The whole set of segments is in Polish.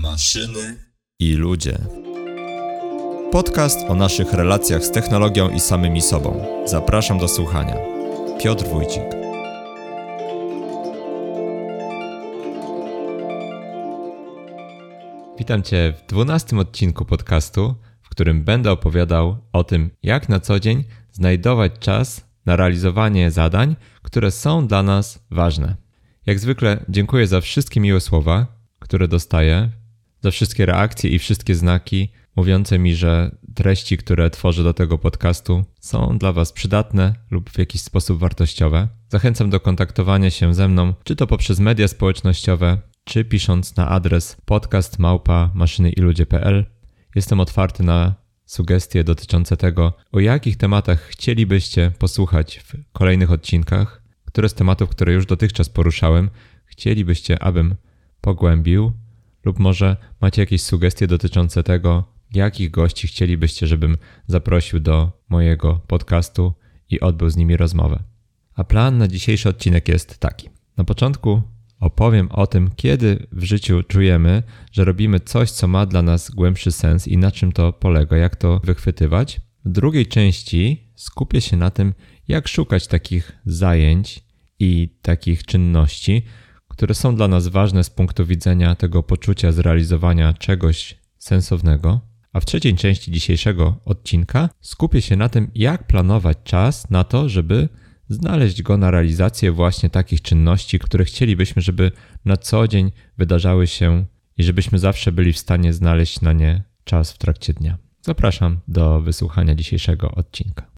maszyny i ludzie. Podcast o naszych relacjach z technologią i samymi sobą. Zapraszam do słuchania. Piotr Wójcik. Witam Cię w dwunastym odcinku podcastu, w którym będę opowiadał o tym, jak na co dzień znajdować czas na realizowanie zadań, które są dla nas ważne. Jak zwykle dziękuję za wszystkie miłe słowa, które dostaję, za wszystkie reakcje i wszystkie znaki mówiące mi, że treści, które tworzę do tego podcastu są dla Was przydatne lub w jakiś sposób wartościowe. Zachęcam do kontaktowania się ze mną, czy to poprzez media społecznościowe, czy pisząc na adres podcast małpa maszynyiludzie.pl. Jestem otwarty na sugestie dotyczące tego, o jakich tematach chcielibyście posłuchać w kolejnych odcinkach, które z tematów, które już dotychczas poruszałem, chcielibyście, abym pogłębił, lub może macie jakieś sugestie dotyczące tego, jakich gości chcielibyście, żebym zaprosił do mojego podcastu i odbył z nimi rozmowę. A plan na dzisiejszy odcinek jest taki. Na początku opowiem o tym, kiedy w życiu czujemy, że robimy coś, co ma dla nas głębszy sens i na czym to polega, jak to wychwytywać. W drugiej części skupię się na tym, jak szukać takich zajęć i takich czynności, które są dla nas ważne z punktu widzenia tego poczucia zrealizowania czegoś sensownego. A w trzeciej części dzisiejszego odcinka skupię się na tym, jak planować czas na to, żeby znaleźć go na realizację właśnie takich czynności, które chcielibyśmy, żeby na co dzień wydarzały się i żebyśmy zawsze byli w stanie znaleźć na nie czas w trakcie dnia. Zapraszam do wysłuchania dzisiejszego odcinka.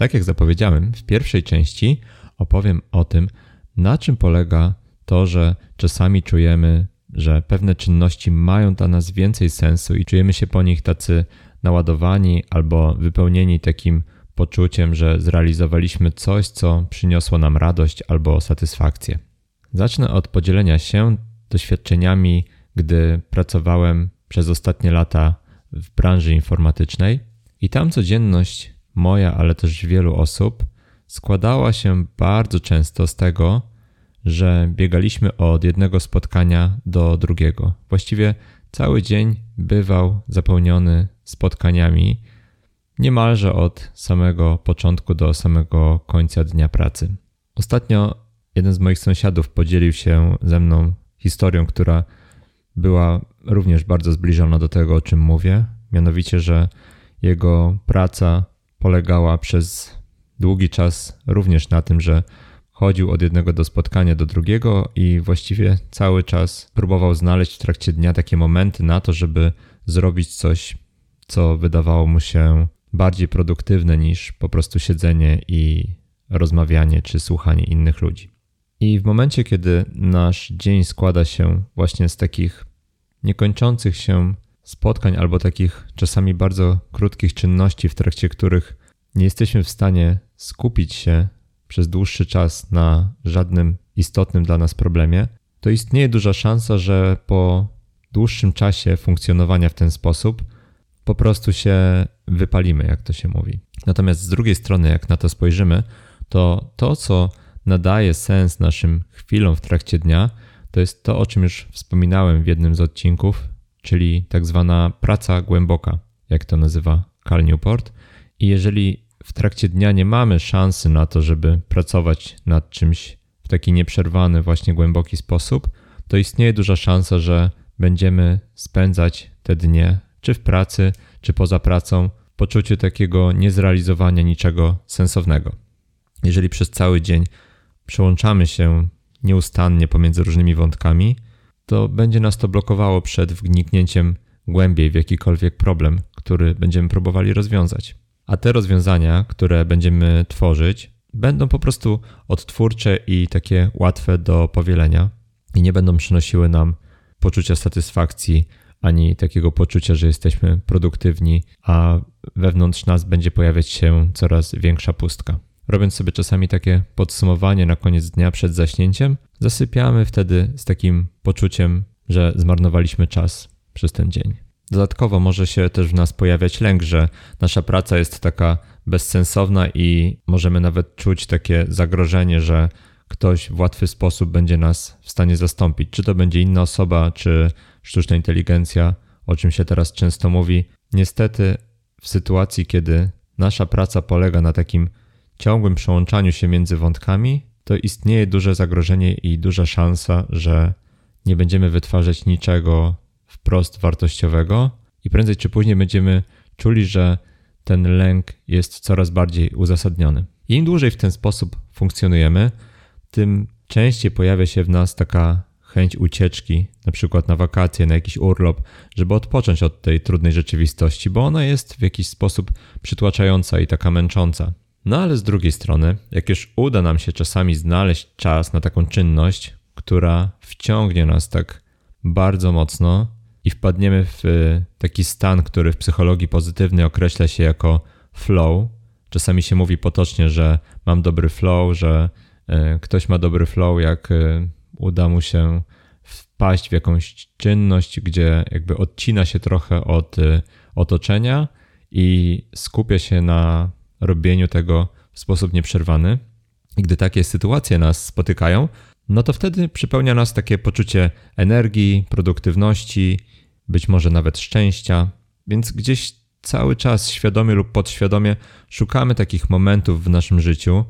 Tak jak zapowiedziałem, w pierwszej części opowiem o tym, na czym polega to, że czasami czujemy, że pewne czynności mają dla nas więcej sensu i czujemy się po nich tacy naładowani albo wypełnieni takim poczuciem, że zrealizowaliśmy coś, co przyniosło nam radość albo satysfakcję. Zacznę od podzielenia się doświadczeniami, gdy pracowałem przez ostatnie lata w branży informatycznej i tam codzienność moja, ale też wielu osób, składała się bardzo często z tego, że biegaliśmy od jednego spotkania do drugiego. Właściwie cały dzień bywał zapełniony spotkaniami, niemalże od samego początku do samego końca dnia pracy. Ostatnio jeden z moich sąsiadów podzielił się ze mną historią, która była również bardzo zbliżona do tego, o czym mówię. Mianowicie, że jego praca polegała przez długi czas również na tym, że chodził od jednego do spotkania do drugiego i właściwie cały czas próbował znaleźć w trakcie dnia takie momenty na to, żeby zrobić coś, co wydawało mu się bardziej produktywne niż po prostu siedzenie i rozmawianie czy słuchanie innych ludzi. I w momencie, kiedy nasz dzień składa się właśnie z takich niekończących się spotkań albo takich czasami bardzo krótkich czynności, w trakcie których nie jesteśmy w stanie skupić się przez dłuższy czas na żadnym istotnym dla nas problemie, to istnieje duża szansa, że po dłuższym czasie funkcjonowania w ten sposób po prostu się wypalimy, jak to się mówi. Natomiast z drugiej strony, jak na to spojrzymy, to to, co nadaje sens naszym chwilom w trakcie dnia, to jest to, o czym już wspominałem w jednym z odcinków, czyli tak zwana praca głęboka, jak to nazywa Cal Newport. I jeżeli w trakcie dnia nie mamy szansy na to, żeby pracować nad czymś w taki nieprzerwany, właśnie głęboki sposób, to istnieje duża szansa, że będziemy spędzać te dnie, czy w pracy, czy poza pracą, w poczuciu takiego niezrealizowania niczego sensownego. Jeżeli przez cały dzień przełączamy się nieustannie pomiędzy różnymi wątkami, to będzie nas to blokowało przed wniknięciem głębiej w jakikolwiek problem, który będziemy próbowali rozwiązać. A te rozwiązania, które będziemy tworzyć, będą po prostu odtwórcze i takie łatwe do powielenia i nie będą przynosiły nam poczucia satysfakcji ani takiego poczucia, że jesteśmy produktywni, a wewnątrz nas będzie pojawiać się coraz większa pustka. Robiąc sobie czasami takie podsumowanie na koniec dnia przed zaśnięciem, zasypiamy wtedy z takim poczuciem, że zmarnowaliśmy czas przez ten dzień. Dodatkowo może się też w nas pojawiać lęk, że nasza praca jest taka bezsensowna i możemy nawet czuć takie zagrożenie, że ktoś w łatwy sposób będzie nas w stanie zastąpić. Czy to będzie inna osoba, czy sztuczna inteligencja, o czym się teraz często mówi. Niestety, w sytuacji, kiedy nasza praca polega na takim ciągłym przełączaniu się między wątkami, to istnieje duże zagrożenie i duża szansa, że nie będziemy wytwarzać niczego wprost wartościowego i prędzej czy później będziemy czuli, że ten lęk jest coraz bardziej uzasadniony. Im dłużej w ten sposób funkcjonujemy, tym częściej pojawia się w nas taka chęć ucieczki, na przykład na wakacje, na jakiś urlop, żeby odpocząć od tej trudnej rzeczywistości, bo ona jest w jakiś sposób przytłaczająca i taka męcząca. No ale z drugiej strony, jak już uda nam się czasami znaleźć czas na taką czynność, która wciągnie nas tak bardzo mocno i wpadniemy w taki stan, który w psychologii pozytywnej określa się jako flow. Czasami się mówi potocznie, że mam dobry flow, że e, ktoś ma dobry flow, jak e, uda mu się wpaść w jakąś czynność, gdzie jakby odcina się trochę od otoczenia i skupia się na robieniu tego w sposób nieprzerwany. I gdy takie sytuacje nas spotykają, no to wtedy przypełnia nas takie poczucie energii, produktywności, być może nawet szczęścia, więc gdzieś cały czas świadomie lub podświadomie szukamy takich momentów w naszym życiu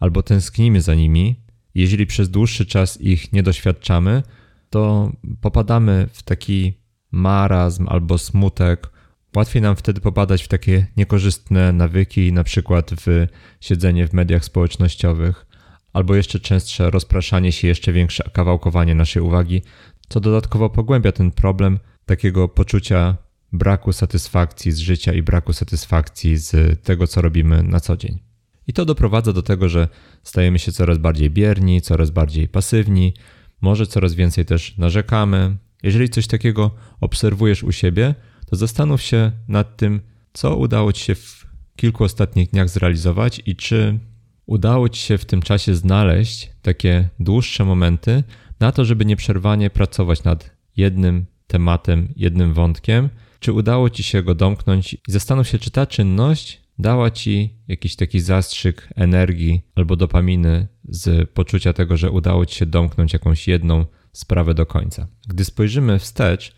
albo tęsknimy za nimi. Jeżeli przez dłuższy czas ich nie doświadczamy, to popadamy w taki marazm albo smutek, Łatwiej nam wtedy popadać w takie niekorzystne nawyki, na przykład w siedzenie w mediach społecznościowych, albo jeszcze częstsze rozpraszanie się, jeszcze większe kawałkowanie naszej uwagi, co dodatkowo pogłębia ten problem takiego poczucia braku satysfakcji z życia i braku satysfakcji z tego, co robimy na co dzień. I to doprowadza do tego, że stajemy się coraz bardziej bierni, coraz bardziej pasywni, może coraz więcej też narzekamy. Jeżeli coś takiego obserwujesz u siebie, to zastanów się nad tym, co udało Ci się w kilku ostatnich dniach zrealizować i czy udało Ci się w tym czasie znaleźć takie dłuższe momenty na to, żeby nieprzerwanie pracować nad jednym tematem, jednym wątkiem, czy udało Ci się go domknąć i zastanów się, czy ta czynność dała Ci jakiś taki zastrzyk energii albo dopaminy z poczucia tego, że udało Ci się domknąć jakąś jedną sprawę do końca. Gdy spojrzymy wstecz,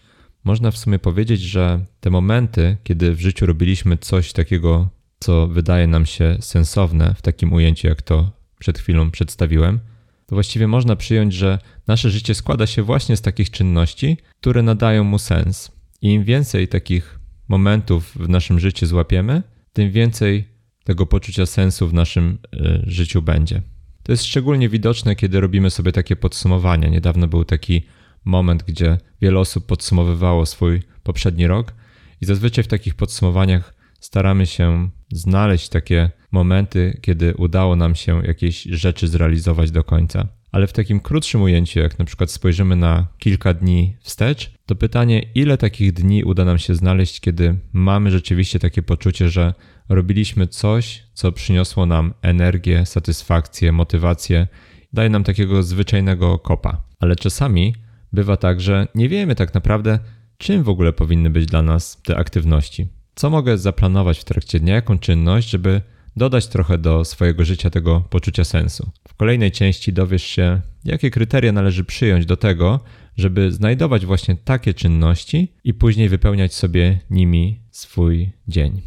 można w sumie powiedzieć, że te momenty, kiedy w życiu robiliśmy coś takiego, co wydaje nam się sensowne w takim ujęciu, jak to przed chwilą przedstawiłem, to właściwie można przyjąć, że nasze życie składa się właśnie z takich czynności, które nadają mu sens. I im więcej takich momentów w naszym życiu złapiemy, tym więcej tego poczucia sensu w naszym y, życiu będzie. To jest szczególnie widoczne, kiedy robimy sobie takie podsumowania. Niedawno był taki moment, gdzie wiele osób podsumowywało swój poprzedni rok, i zazwyczaj w takich podsumowaniach staramy się znaleźć takie momenty, kiedy udało nam się jakieś rzeczy zrealizować do końca. Ale w takim krótszym ujęciu, jak na przykład spojrzymy na kilka dni wstecz, to pytanie, ile takich dni uda nam się znaleźć, kiedy mamy rzeczywiście takie poczucie, że robiliśmy coś, co przyniosło nam energię, satysfakcję, motywację, daje nam takiego zwyczajnego kopa. Ale czasami bywa tak, że nie wiemy tak naprawdę, czym w ogóle powinny być dla nas te aktywności. Co mogę zaplanować w trakcie dnia, jaką czynność, żeby dodać trochę do swojego życia tego poczucia sensu. W kolejnej części dowiesz się, jakie kryteria należy przyjąć do tego, żeby znajdować właśnie takie czynności i później wypełniać sobie nimi swój dzień.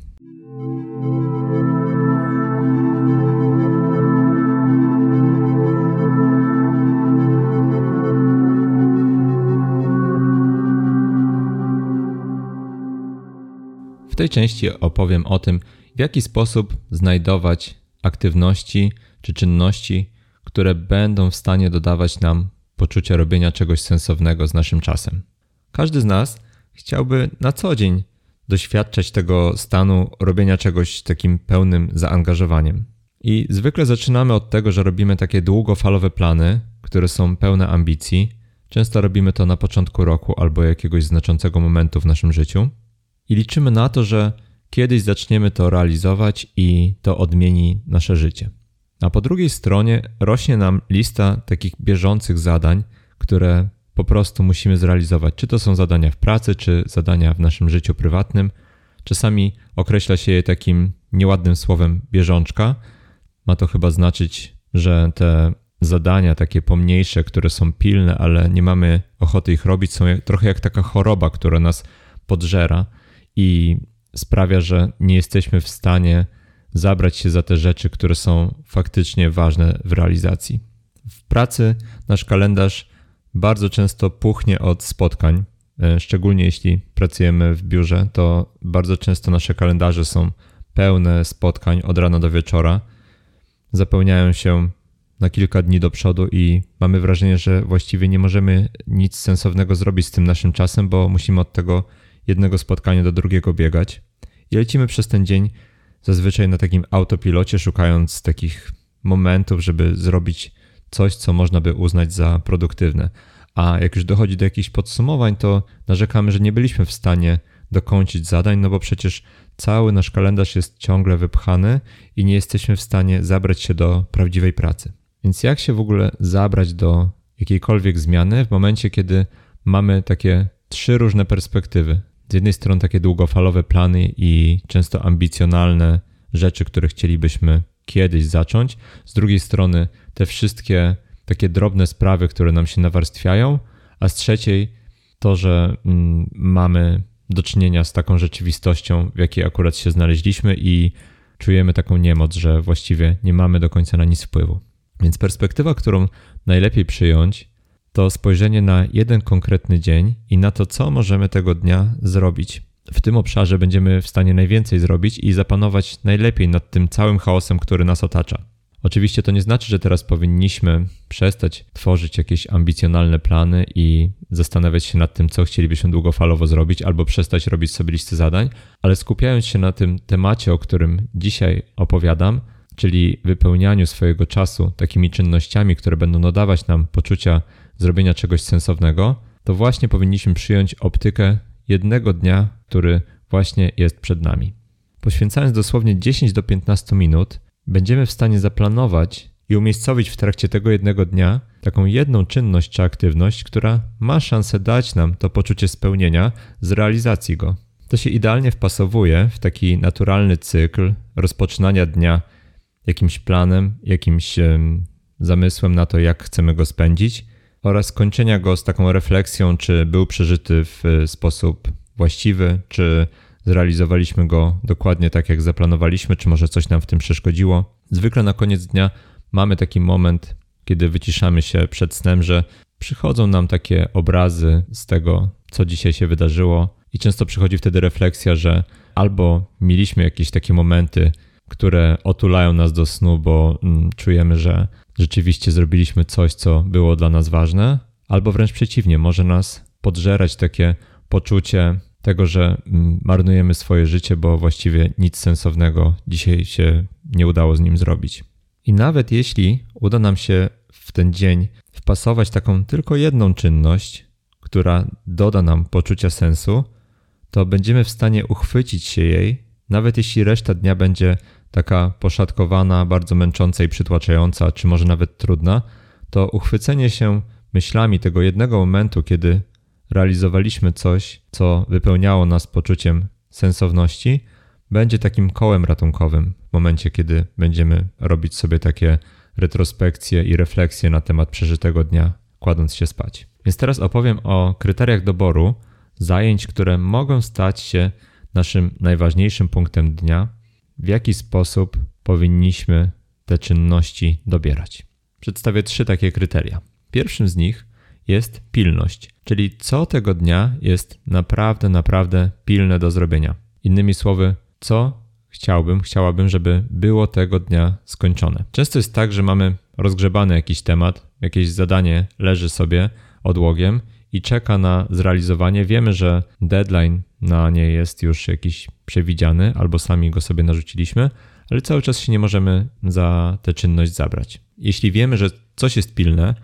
Tej części opowiem o tym, w jaki sposób znajdować aktywności czy czynności, które będą w stanie dodawać nam poczucia robienia czegoś sensownego z naszym czasem. Każdy z nas chciałby na co dzień doświadczać tego stanu robienia czegoś takim pełnym zaangażowaniem. I zwykle zaczynamy od tego, że robimy takie długofalowe plany, które są pełne ambicji. Często robimy to na początku roku albo jakiegoś znaczącego momentu w naszym życiu i liczymy na to, że kiedyś zaczniemy to realizować i to odmieni nasze życie. A po drugiej stronie rośnie nam lista takich bieżących zadań, które po prostu musimy zrealizować. Czy to są zadania w pracy, czy zadania w naszym życiu prywatnym. Czasami określa się je takim nieładnym słowem bieżączka. Ma to chyba znaczyć, że te zadania takie pomniejsze, które są pilne, ale nie mamy ochoty ich robić, są trochę jak taka choroba, która nas podżera i sprawia, że nie jesteśmy w stanie zabrać się za te rzeczy, które są faktycznie ważne w realizacji. W pracy nasz kalendarz bardzo często puchnie od spotkań, e, szczególnie jeśli pracujemy w biurze, to bardzo często nasze kalendarze są pełne spotkań od rana do wieczora. Zapełniają się na kilka dni do przodu i mamy wrażenie, że właściwie nie możemy nic sensownego zrobić z tym naszym czasem, bo musimy od tego jednego spotkania do drugiego biegać. I lecimy przez ten dzień zazwyczaj na takim autopilocie, szukając takich momentów, żeby zrobić coś, co można by uznać za produktywne. A jak już dochodzi do jakichś podsumowań, to narzekamy, że nie byliśmy w stanie dokończyć zadań, no bo przecież cały nasz kalendarz jest ciągle wypchany i nie jesteśmy w stanie zabrać się do prawdziwej pracy. Więc jak się w ogóle zabrać do jakiejkolwiek zmiany w momencie, kiedy mamy takie trzy różne perspektywy? Z jednej strony takie długofalowe plany i często ambicjonalne rzeczy, które chcielibyśmy kiedyś zacząć, z drugiej strony te wszystkie takie drobne sprawy, które nam się nawarstwiają, a z trzeciej to, że mm, mamy do czynienia z taką rzeczywistością, w jakiej akurat się znaleźliśmy i czujemy taką niemoc, że właściwie nie mamy do końca na nic wpływu. Więc perspektywa, którą najlepiej przyjąć, to spojrzenie na jeden konkretny dzień i na to, co możemy tego dnia zrobić. W tym obszarze będziemy w stanie najwięcej zrobić i zapanować najlepiej nad tym całym chaosem, który nas otacza. Oczywiście to nie znaczy, że teraz powinniśmy przestać tworzyć jakieś ambicjonalne plany i zastanawiać się nad tym, co chcielibyśmy długofalowo zrobić, albo przestać robić sobie listy zadań, ale skupiając się na tym temacie, o którym dzisiaj opowiadam, czyli wypełnianiu swojego czasu takimi czynnościami, które będą nadawać nam poczucia zrobienia czegoś sensownego, to właśnie powinniśmy przyjąć optykę jednego dnia, który właśnie jest przed nami. Poświęcając dosłownie 10 do 15 minut, będziemy w stanie zaplanować i umiejscowić w trakcie tego jednego dnia taką jedną czynność czy aktywność, która ma szansę dać nam to poczucie spełnienia z realizacji go. To się idealnie wpasowuje w taki naturalny cykl rozpoczynania dnia jakimś planem, jakimś zamysłem na to, jak chcemy go spędzić oraz kończenia go z taką refleksją, czy był przeżyty w sposób właściwy, czy zrealizowaliśmy go dokładnie tak, jak zaplanowaliśmy, czy może coś nam w tym przeszkodziło. Zwykle na koniec dnia mamy taki moment, kiedy wyciszamy się przed snem, że przychodzą nam takie obrazy z tego, co dzisiaj się wydarzyło, i często przychodzi wtedy refleksja, że albo mieliśmy jakieś takie momenty, które otulają nas do snu, bo mm, czujemy, że rzeczywiście zrobiliśmy coś, co było dla nas ważne, albo wręcz przeciwnie, może nas podżerać takie poczucie tego, że mm, marnujemy swoje życie, bo właściwie nic sensownego dzisiaj się nie udało z nim zrobić. I nawet jeśli uda nam się w ten dzień wpasować taką tylko jedną czynność, która doda nam poczucia sensu, to będziemy w stanie uchwycić się jej, nawet jeśli reszta dnia będzie taka poszatkowana, bardzo męcząca i przytłaczająca, czy może nawet trudna, to uchwycenie się myślami tego jednego momentu, kiedy realizowaliśmy coś, co wypełniało nas poczuciem sensowności, będzie takim kołem ratunkowym w momencie, kiedy będziemy robić sobie takie retrospekcje i refleksje na temat przeżytego dnia, kładąc się spać. Więc teraz opowiem o kryteriach doboru zajęć, które mogą stać się naszym najważniejszym punktem dnia, w jaki sposób powinniśmy te czynności dobierać. Przedstawię trzy takie kryteria. Pierwszym z nich jest pilność, czyli co tego dnia jest naprawdę, naprawdę pilne do zrobienia. Innymi słowy, co chciałbym, chciałabym, żeby było tego dnia skończone. Często jest tak, że mamy rozgrzebany jakiś temat, jakieś zadanie leży sobie odłogiem i czeka na zrealizowanie. Wiemy, że deadline na nie jest już jakiś przewidziany, albo sami go sobie narzuciliśmy, ale cały czas się nie możemy za tę czynność zabrać. Jeśli wiemy, że coś jest pilne,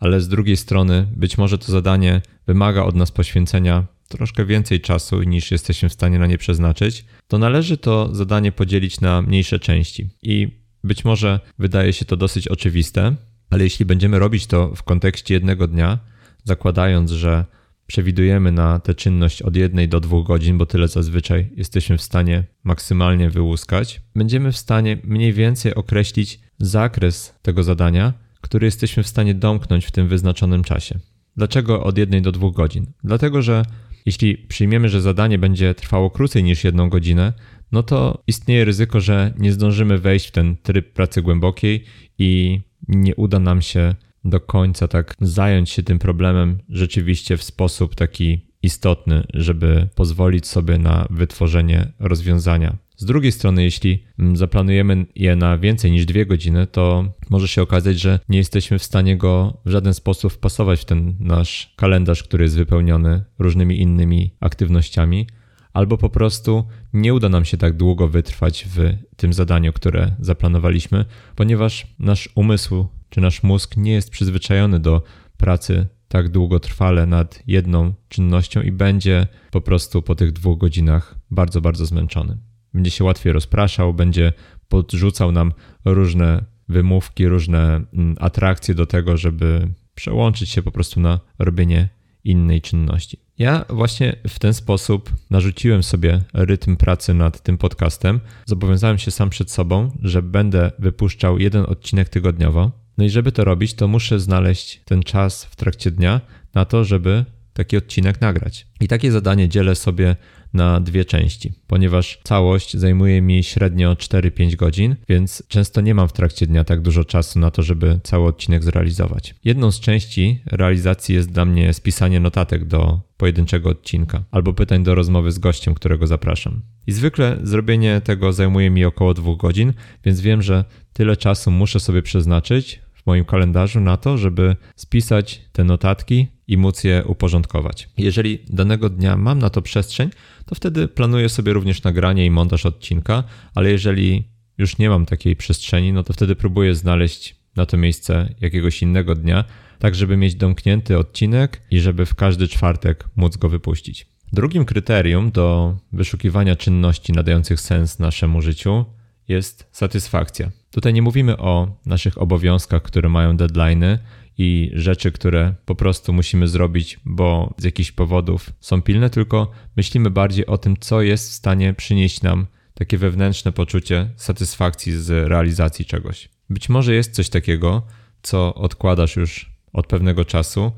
ale z drugiej strony być może to zadanie wymaga od nas poświęcenia troszkę więcej czasu niż jesteśmy w stanie na nie przeznaczyć, to należy to zadanie podzielić na mniejsze części. I być może wydaje się to dosyć oczywiste, ale jeśli będziemy robić to w kontekście jednego dnia, zakładając, że przewidujemy na tę czynność od 1 do 2 godzin, bo tyle zazwyczaj jesteśmy w stanie maksymalnie wyłuskać, będziemy w stanie mniej więcej określić zakres tego zadania, który jesteśmy w stanie domknąć w tym wyznaczonym czasie. Dlaczego od 1 do 2 godzin? Dlatego, że jeśli przyjmiemy, że zadanie będzie trwało krócej niż jedną godzinę, no to istnieje ryzyko, że nie zdążymy wejść w ten tryb pracy głębokiej i nie uda nam się do końca tak zająć się tym problemem rzeczywiście w sposób taki istotny, żeby pozwolić sobie na wytworzenie rozwiązania. Z drugiej strony, jeśli zaplanujemy je na więcej niż dwie godziny, to może się okazać, że nie jesteśmy w stanie go w żaden sposób wpasować w ten nasz kalendarz, który jest wypełniony różnymi innymi aktywnościami, albo po prostu nie uda nam się tak długo wytrwać w tym zadaniu, które zaplanowaliśmy, ponieważ nasz umysł czy nasz mózg nie jest przyzwyczajony do pracy tak długotrwale nad jedną czynnością i będzie po prostu po tych dwóch godzinach bardzo, bardzo zmęczony. Będzie się łatwiej rozpraszał, będzie podrzucał nam różne wymówki, różne mm, atrakcje do tego, żeby przełączyć się po prostu na robienie innej czynności. Ja właśnie w ten sposób narzuciłem sobie rytm pracy nad tym podcastem. Zobowiązałem się sam przed sobą, że będę wypuszczał jeden odcinek tygodniowo. No i żeby to robić, to muszę znaleźć ten czas w trakcie dnia na to, żeby taki odcinek nagrać. I takie zadanie dzielę sobie na dwie części, ponieważ całość zajmuje mi średnio 4-5 godzin, więc często nie mam w trakcie dnia tak dużo czasu na to, żeby cały odcinek zrealizować. Jedną z części realizacji jest dla mnie spisanie notatek do pojedynczego odcinka albo pytań do rozmowy z gościem, którego zapraszam. I zwykle zrobienie tego zajmuje mi około dwóch godzin, więc wiem, że tyle czasu muszę sobie przeznaczyć w moim kalendarzu na to, żeby spisać te notatki i móc je uporządkować. Jeżeli danego dnia mam na to przestrzeń, to wtedy planuję sobie również nagranie i montaż odcinka, ale jeżeli już nie mam takiej przestrzeni, no to wtedy próbuję znaleźć na to miejsce jakiegoś innego dnia, tak żeby mieć domknięty odcinek i żeby w każdy czwartek móc go wypuścić. Drugim kryterium do wyszukiwania czynności nadających sens naszemu życiu jest satysfakcja. Tutaj nie mówimy o naszych obowiązkach, które mają deadlines i rzeczy, które po prostu musimy zrobić, bo z jakichś powodów są pilne, tylko myślimy bardziej o tym, co jest w stanie przynieść nam takie wewnętrzne poczucie satysfakcji z realizacji czegoś. Być może jest coś takiego, co odkładasz już od pewnego czasu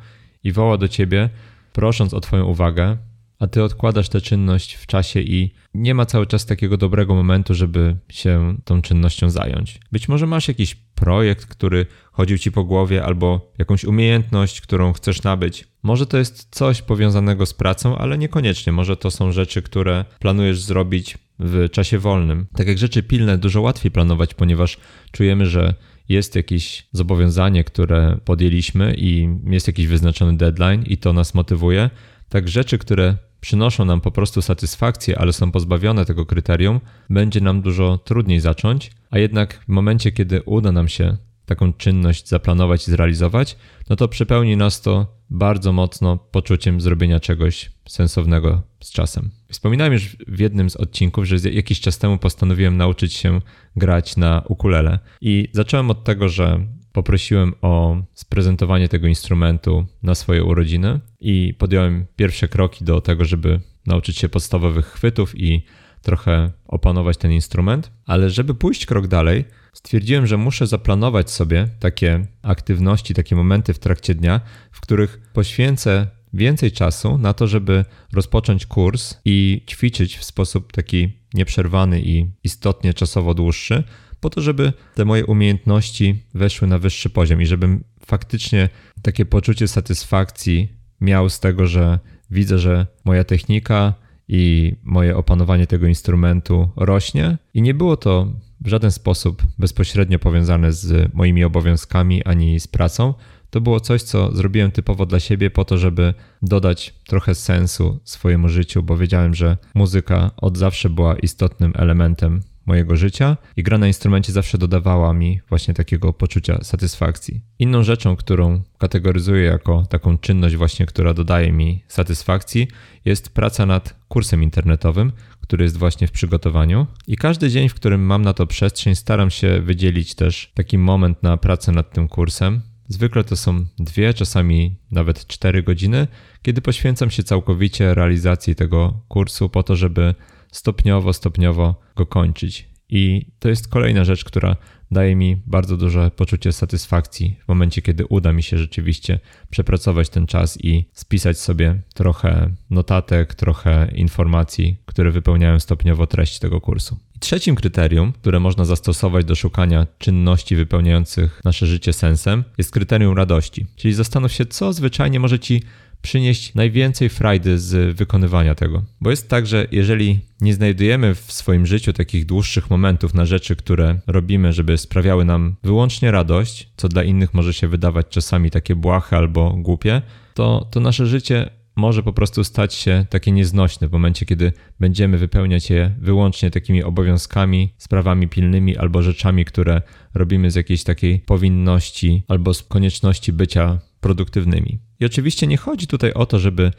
i woła do ciebie, prosząc o Twoją uwagę, a ty odkładasz tę czynność w czasie i nie ma cały czas takiego dobrego momentu, żeby się tą czynnością zająć. Być może masz jakiś projekt, który chodził ci po głowie, albo jakąś umiejętność, którą chcesz nabyć. Może to jest coś powiązanego z pracą, ale niekoniecznie. Może to są rzeczy, które planujesz zrobić w czasie wolnym. Tak jak rzeczy pilne, dużo łatwiej planować, ponieważ czujemy, że jest jakieś zobowiązanie, które podjęliśmy i jest jakiś wyznaczony deadline i to nas motywuje. Tak rzeczy, które przynoszą nam po prostu satysfakcję, ale są pozbawione tego kryterium, będzie nam dużo trudniej zacząć, a jednak w momencie, kiedy uda nam się taką czynność zaplanować i zrealizować, no to przepełni nas to bardzo mocno poczuciem zrobienia czegoś sensownego z czasem. Wspominałem już w jednym z odcinków, że jakiś czas temu postanowiłem nauczyć się grać na ukulele i zacząłem od tego, że poprosiłem o sprezentowanie tego instrumentu na swoje urodziny i podjąłem pierwsze kroki do tego, żeby nauczyć się podstawowych chwytów i trochę opanować ten instrument, ale żeby pójść krok dalej, stwierdziłem, że muszę zaplanować sobie takie aktywności, takie momenty w trakcie dnia, w których poświęcę więcej czasu na to, żeby rozpocząć kurs i ćwiczyć w sposób taki nieprzerwany i istotnie czasowo dłuższy, po to, żeby te moje umiejętności weszły na wyższy poziom i żebym faktycznie takie poczucie satysfakcji miał z tego, że widzę, że moja technika i moje opanowanie tego instrumentu rośnie i nie było to w żaden sposób bezpośrednio powiązane z moimi obowiązkami ani z pracą. To było coś, co zrobiłem typowo dla siebie, po to, żeby dodać trochę sensu swojemu życiu, bo wiedziałem, że muzyka od zawsze była istotnym elementem mojego życia i gra na instrumencie zawsze dodawała mi właśnie takiego poczucia satysfakcji. Inną rzeczą, którą kategoryzuję jako taką czynność właśnie, która dodaje mi satysfakcji, jest praca nad kursem internetowym, który jest właśnie w przygotowaniu. I każdy dzień, w którym mam na to przestrzeń, staram się wydzielić też taki moment na pracę nad tym kursem. Zwykle to są dwie, czasami nawet cztery godziny, kiedy poświęcam się całkowicie realizacji tego kursu po to, żeby stopniowo, stopniowo go kończyć. I to jest kolejna rzecz, która daje mi bardzo duże poczucie satysfakcji w momencie, kiedy uda mi się rzeczywiście przepracować ten czas i spisać sobie trochę notatek, trochę informacji, które wypełniają stopniowo treść tego kursu. Trzecim kryterium, które można zastosować do szukania czynności wypełniających nasze życie sensem, jest kryterium radości. Czyli zastanów się, co zwyczajnie może ci przynieść najwięcej frajdy z wykonywania tego. Bo jest tak, że jeżeli nie znajdujemy w swoim życiu takich dłuższych momentów na rzeczy, które robimy, żeby sprawiały nam wyłącznie radość, co dla innych może się wydawać czasami takie błahe albo głupie, to, to nasze życie może po prostu stać się takie nieznośne w momencie, kiedy będziemy wypełniać je wyłącznie takimi obowiązkami, sprawami pilnymi albo rzeczami, które robimy z jakiejś takiej powinności albo z konieczności bycia produktywnymi. I oczywiście nie chodzi tutaj o to, żeby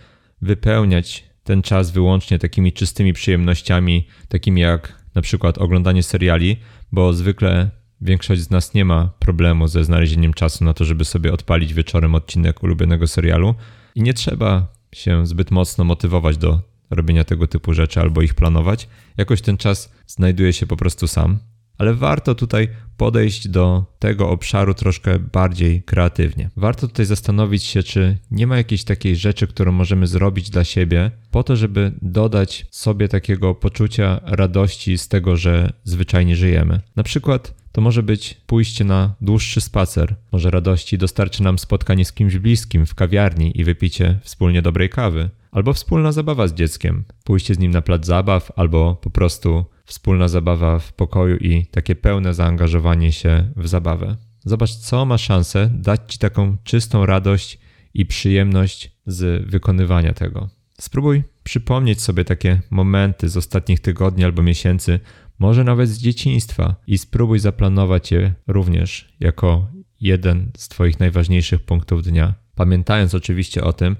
wypełniać ten czas wyłącznie takimi czystymi przyjemnościami, takimi jak na przykład oglądanie seriali, bo zwykle większość z nas nie ma problemu ze znalezieniem czasu na to, żeby sobie odpalić wieczorem odcinek ulubionego serialu i nie trzeba się zbyt mocno motywować do robienia tego typu rzeczy albo ich planować. Jakoś ten czas znajduje się po prostu sam ale warto tutaj podejść do tego obszaru troszkę bardziej kreatywnie. Warto tutaj zastanowić się, czy nie ma jakiejś takiej rzeczy, którą możemy zrobić dla siebie, po to, żeby dodać sobie takiego poczucia radości z tego, że zwyczajnie żyjemy. Na przykład to może być pójście na dłuższy spacer. Może radości dostarczy nam spotkanie z kimś bliskim w kawiarni i wypicie wspólnie dobrej kawy. Albo wspólna zabawa z dzieckiem, pójście z nim na plac zabaw, albo po prostu wspólna zabawa w pokoju i takie pełne zaangażowanie się w zabawę. Zobacz, co ma szansę dać ci taką czystą radość i przyjemność z wykonywania tego. Spróbuj przypomnieć sobie takie momenty z ostatnich tygodni albo miesięcy, może nawet z dzieciństwa, i spróbuj zaplanować je również jako jeden z Twoich najważniejszych punktów dnia. Pamiętając oczywiście o tym,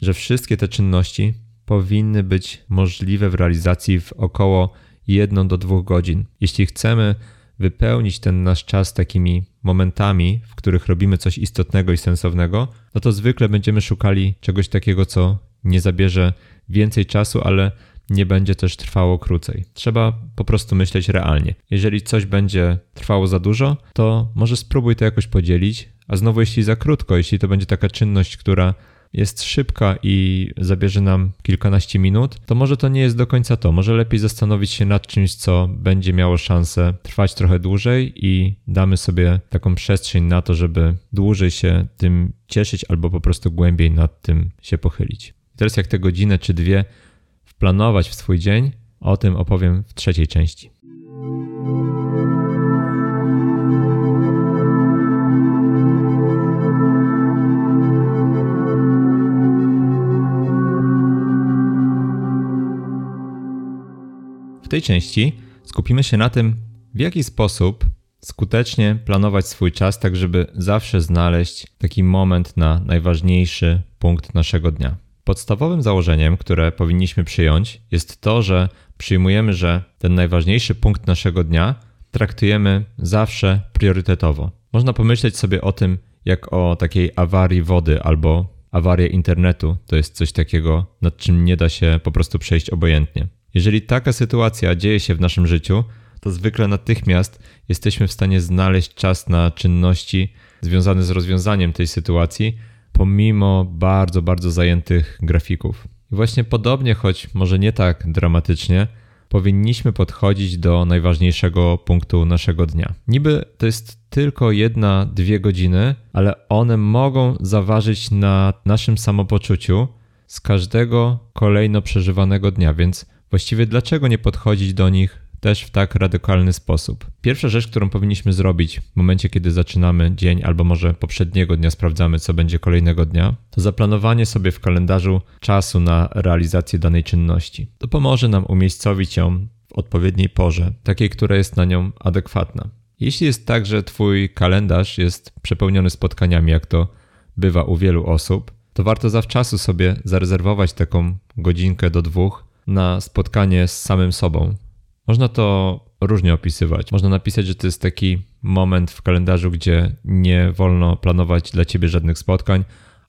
że wszystkie te czynności powinny być możliwe w realizacji w około 1 do 2 godzin. Jeśli chcemy wypełnić ten nasz czas takimi momentami, w których robimy coś istotnego i sensownego, no to zwykle będziemy szukali czegoś takiego, co nie zabierze więcej czasu, ale nie będzie też trwało krócej. Trzeba po prostu myśleć realnie. Jeżeli coś będzie trwało za dużo, to może spróbuj to jakoś podzielić, a znowu jeśli za krótko, jeśli to będzie taka czynność, która jest szybka i zabierze nam kilkanaście minut, to może to nie jest do końca to. Może lepiej zastanowić się nad czymś, co będzie miało szansę trwać trochę dłużej i damy sobie taką przestrzeń na to, żeby dłużej się tym cieszyć albo po prostu głębiej nad tym się pochylić. I teraz jak te godzinę czy dwie wplanować w swój dzień, o tym opowiem w trzeciej części. Tej części skupimy się na tym, w jaki sposób skutecznie planować swój czas, tak żeby zawsze znaleźć taki moment na najważniejszy punkt naszego dnia. Podstawowym założeniem, które powinniśmy przyjąć, jest to, że przyjmujemy, że ten najważniejszy punkt naszego dnia traktujemy zawsze priorytetowo. Można pomyśleć sobie o tym jak o takiej awarii wody albo awarii internetu. To jest coś takiego, nad czym nie da się po prostu przejść obojętnie. Jeżeli taka sytuacja dzieje się w naszym życiu, to zwykle natychmiast jesteśmy w stanie znaleźć czas na czynności związane z rozwiązaniem tej sytuacji, pomimo bardzo, bardzo zajętych grafików. I właśnie podobnie, choć może nie tak dramatycznie, powinniśmy podchodzić do najważniejszego punktu naszego dnia. Niby to jest tylko jedna, dwie godziny, ale one mogą zaważyć na naszym samopoczuciu z każdego kolejno przeżywanego dnia, więc Właściwie dlaczego nie podchodzić do nich też w tak radykalny sposób? Pierwsza rzecz, którą powinniśmy zrobić w momencie, kiedy zaczynamy dzień, albo może poprzedniego dnia sprawdzamy, co będzie kolejnego dnia, to zaplanowanie sobie w kalendarzu czasu na realizację danej czynności. To pomoże nam umiejscowić ją w odpowiedniej porze, takiej, która jest na nią adekwatna. Jeśli jest tak, że Twój kalendarz jest przepełniony spotkaniami, jak to bywa u wielu osób, to warto zawczasu sobie zarezerwować taką godzinkę do dwóch na spotkanie z samym sobą. Można to różnie opisywać. Można napisać, że to jest taki moment w kalendarzu, gdzie nie wolno planować dla ciebie żadnych spotkań,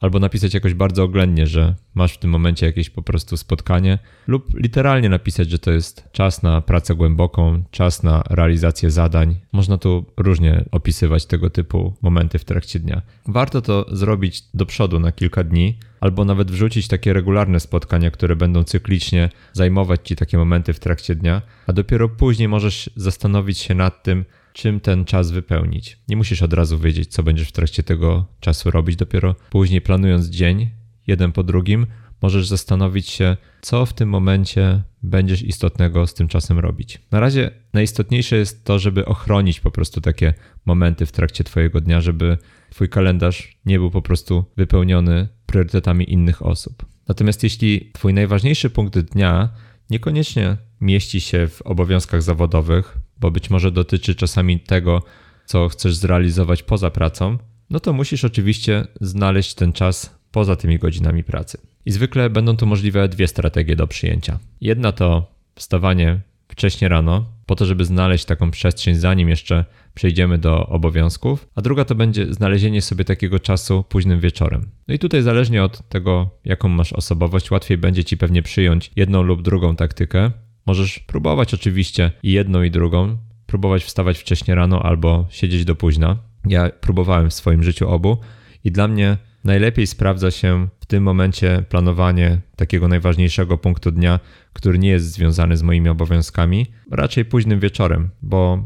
albo napisać jakoś bardzo oględnie, że masz w tym momencie jakieś po prostu spotkanie, lub literalnie napisać, że to jest czas na pracę głęboką, czas na realizację zadań. Można tu różnie opisywać tego typu momenty w trakcie dnia. Warto to zrobić do przodu na kilka dni, albo nawet wrzucić takie regularne spotkania, które będą cyklicznie zajmować ci takie momenty w trakcie dnia, a dopiero później możesz zastanowić się nad tym, czym ten czas wypełnić. Nie musisz od razu wiedzieć, co będziesz w trakcie tego czasu robić, dopiero później planując dzień, jeden po drugim, możesz zastanowić się, co w tym momencie będziesz istotnego z tym czasem robić. Na razie najistotniejsze jest to, żeby ochronić po prostu takie momenty w trakcie Twojego dnia, żeby Twój kalendarz nie był po prostu wypełniony priorytetami innych osób. Natomiast jeśli Twój najważniejszy punkt dnia niekoniecznie mieści się w obowiązkach zawodowych, bo być może dotyczy czasami tego, co chcesz zrealizować poza pracą, no to musisz oczywiście znaleźć ten czas poza tymi godzinami pracy. I zwykle będą tu możliwe dwie strategie do przyjęcia. Jedna to wstawanie wcześnie rano, po to, żeby znaleźć taką przestrzeń, zanim jeszcze przejdziemy do obowiązków, a druga to będzie znalezienie sobie takiego czasu późnym wieczorem. No i tutaj zależnie od tego, jaką masz osobowość, łatwiej będzie ci pewnie przyjąć jedną lub drugą taktykę. Możesz próbować oczywiście i jedną i drugą, próbować wstawać wcześnie rano albo siedzieć do późna. Ja próbowałem w swoim życiu obu i dla mnie najlepiej sprawdza się w tym momencie planowanie takiego najważniejszego punktu dnia, który nie jest związany z moimi obowiązkami, raczej późnym wieczorem, bo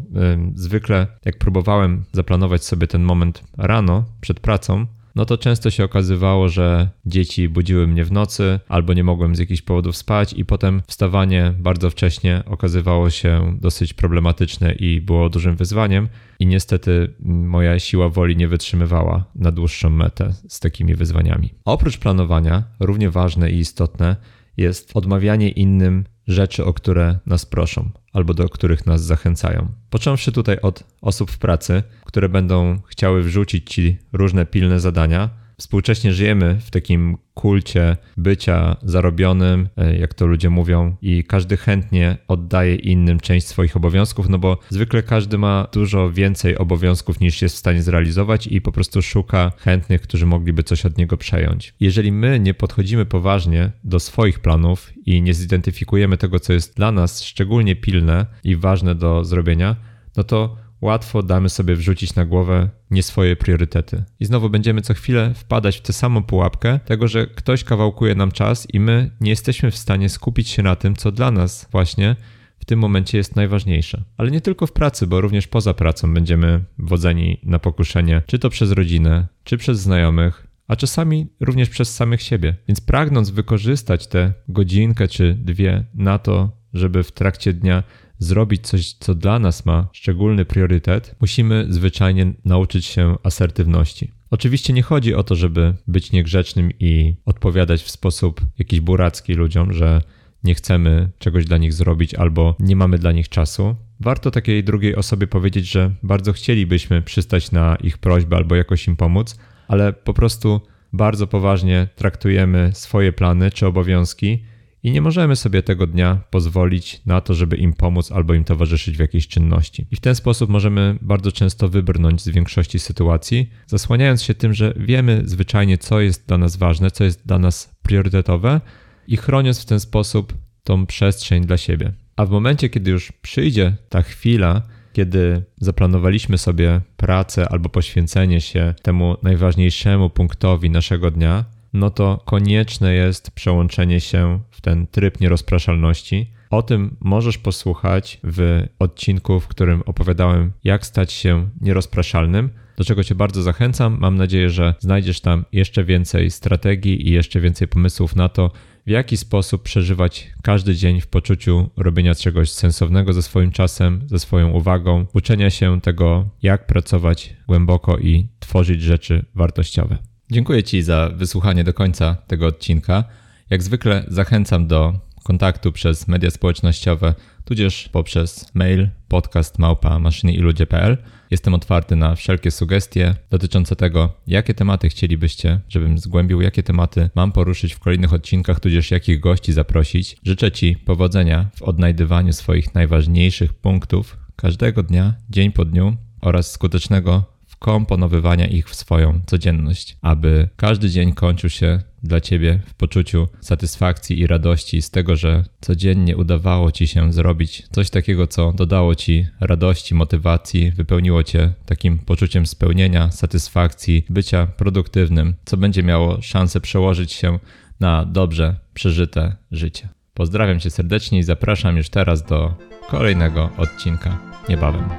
y, zwykle jak próbowałem zaplanować sobie ten moment rano przed pracą, no to często się okazywało, że dzieci budziły mnie w nocy albo nie mogłem z jakichś powodów spać i potem wstawanie bardzo wcześnie okazywało się dosyć problematyczne i było dużym wyzwaniem i niestety moja siła woli nie wytrzymywała na dłuższą metę z takimi wyzwaniami. Oprócz planowania, równie ważne i istotne jest odmawianie innym rzeczy, o które nas proszą albo do których nas zachęcają. Począwszy tutaj od osób w pracy, które będą chciały wrzucić ci różne pilne zadania, Współcześnie żyjemy w takim kulcie bycia zarobionym, e, jak to ludzie mówią, i każdy chętnie oddaje innym część swoich obowiązków, no bo zwykle każdy ma dużo więcej obowiązków niż jest w stanie zrealizować i po prostu szuka chętnych, którzy mogliby coś od niego przejąć. Jeżeli my nie podchodzimy poważnie do swoich planów i nie zidentyfikujemy tego, co jest dla nas szczególnie pilne i ważne do zrobienia, no to łatwo damy sobie wrzucić na głowę nie swoje priorytety. I znowu będziemy co chwilę wpadać w tę samą pułapkę tego, że ktoś kawałkuje nam czas i my nie jesteśmy w stanie skupić się na tym, co dla nas właśnie w tym momencie jest najważniejsze. Ale nie tylko w pracy, bo również poza pracą będziemy wodzeni na pokuszenie, czy to przez rodzinę, czy przez znajomych, a czasami również przez samych siebie. Więc pragnąc wykorzystać tę godzinkę czy dwie na to, żeby w trakcie dnia zrobić coś, co dla nas ma szczególny priorytet, musimy zwyczajnie nauczyć się asertywności. Oczywiście nie chodzi o to, żeby być niegrzecznym i odpowiadać w sposób jakiś buracki ludziom, że nie chcemy czegoś dla nich zrobić albo nie mamy dla nich czasu. Warto takiej drugiej osobie powiedzieć, że bardzo chcielibyśmy przystać na ich prośbę albo jakoś im pomóc, ale po prostu bardzo poważnie traktujemy swoje plany czy obowiązki i nie możemy sobie tego dnia pozwolić na to, żeby im pomóc albo im towarzyszyć w jakiejś czynności. I w ten sposób możemy bardzo często wybrnąć z większości sytuacji, zasłaniając się tym, że wiemy zwyczajnie, co jest dla nas ważne, co jest dla nas priorytetowe i chroniąc w ten sposób tą przestrzeń dla siebie. A w momencie, kiedy już przyjdzie ta chwila, kiedy zaplanowaliśmy sobie pracę albo poświęcenie się temu najważniejszemu punktowi naszego dnia, no to konieczne jest przełączenie się w ten tryb nierozpraszalności. O tym możesz posłuchać w odcinku, w którym opowiadałem, jak stać się nierozpraszalnym, do czego Cię bardzo zachęcam. Mam nadzieję, że znajdziesz tam jeszcze więcej strategii i jeszcze więcej pomysłów na to, w jaki sposób przeżywać każdy dzień w poczuciu robienia czegoś sensownego ze swoim czasem, ze swoją uwagą, uczenia się tego, jak pracować głęboko i tworzyć rzeczy wartościowe. Dziękuję Ci za wysłuchanie do końca tego odcinka. Jak zwykle zachęcam do kontaktu przez media społecznościowe, tudzież poprzez mail podcast małpa maszyniiludzie.pl. Jestem otwarty na wszelkie sugestie dotyczące tego, jakie tematy chcielibyście, żebym zgłębił, jakie tematy mam poruszyć w kolejnych odcinkach, tudzież jakich gości zaprosić. Życzę Ci powodzenia w odnajdywaniu swoich najważniejszych punktów każdego dnia, dzień po dniu oraz skutecznego wkomponowywania ich w swoją codzienność, aby każdy dzień kończył się dla Ciebie w poczuciu satysfakcji i radości z tego, że codziennie udawało Ci się zrobić coś takiego, co dodało Ci radości, motywacji, wypełniło Cię takim poczuciem spełnienia, satysfakcji, bycia produktywnym, co będzie miało szansę przełożyć się na dobrze przeżyte życie. Pozdrawiam Cię serdecznie i zapraszam już teraz do kolejnego odcinka niebawem.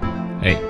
Hej!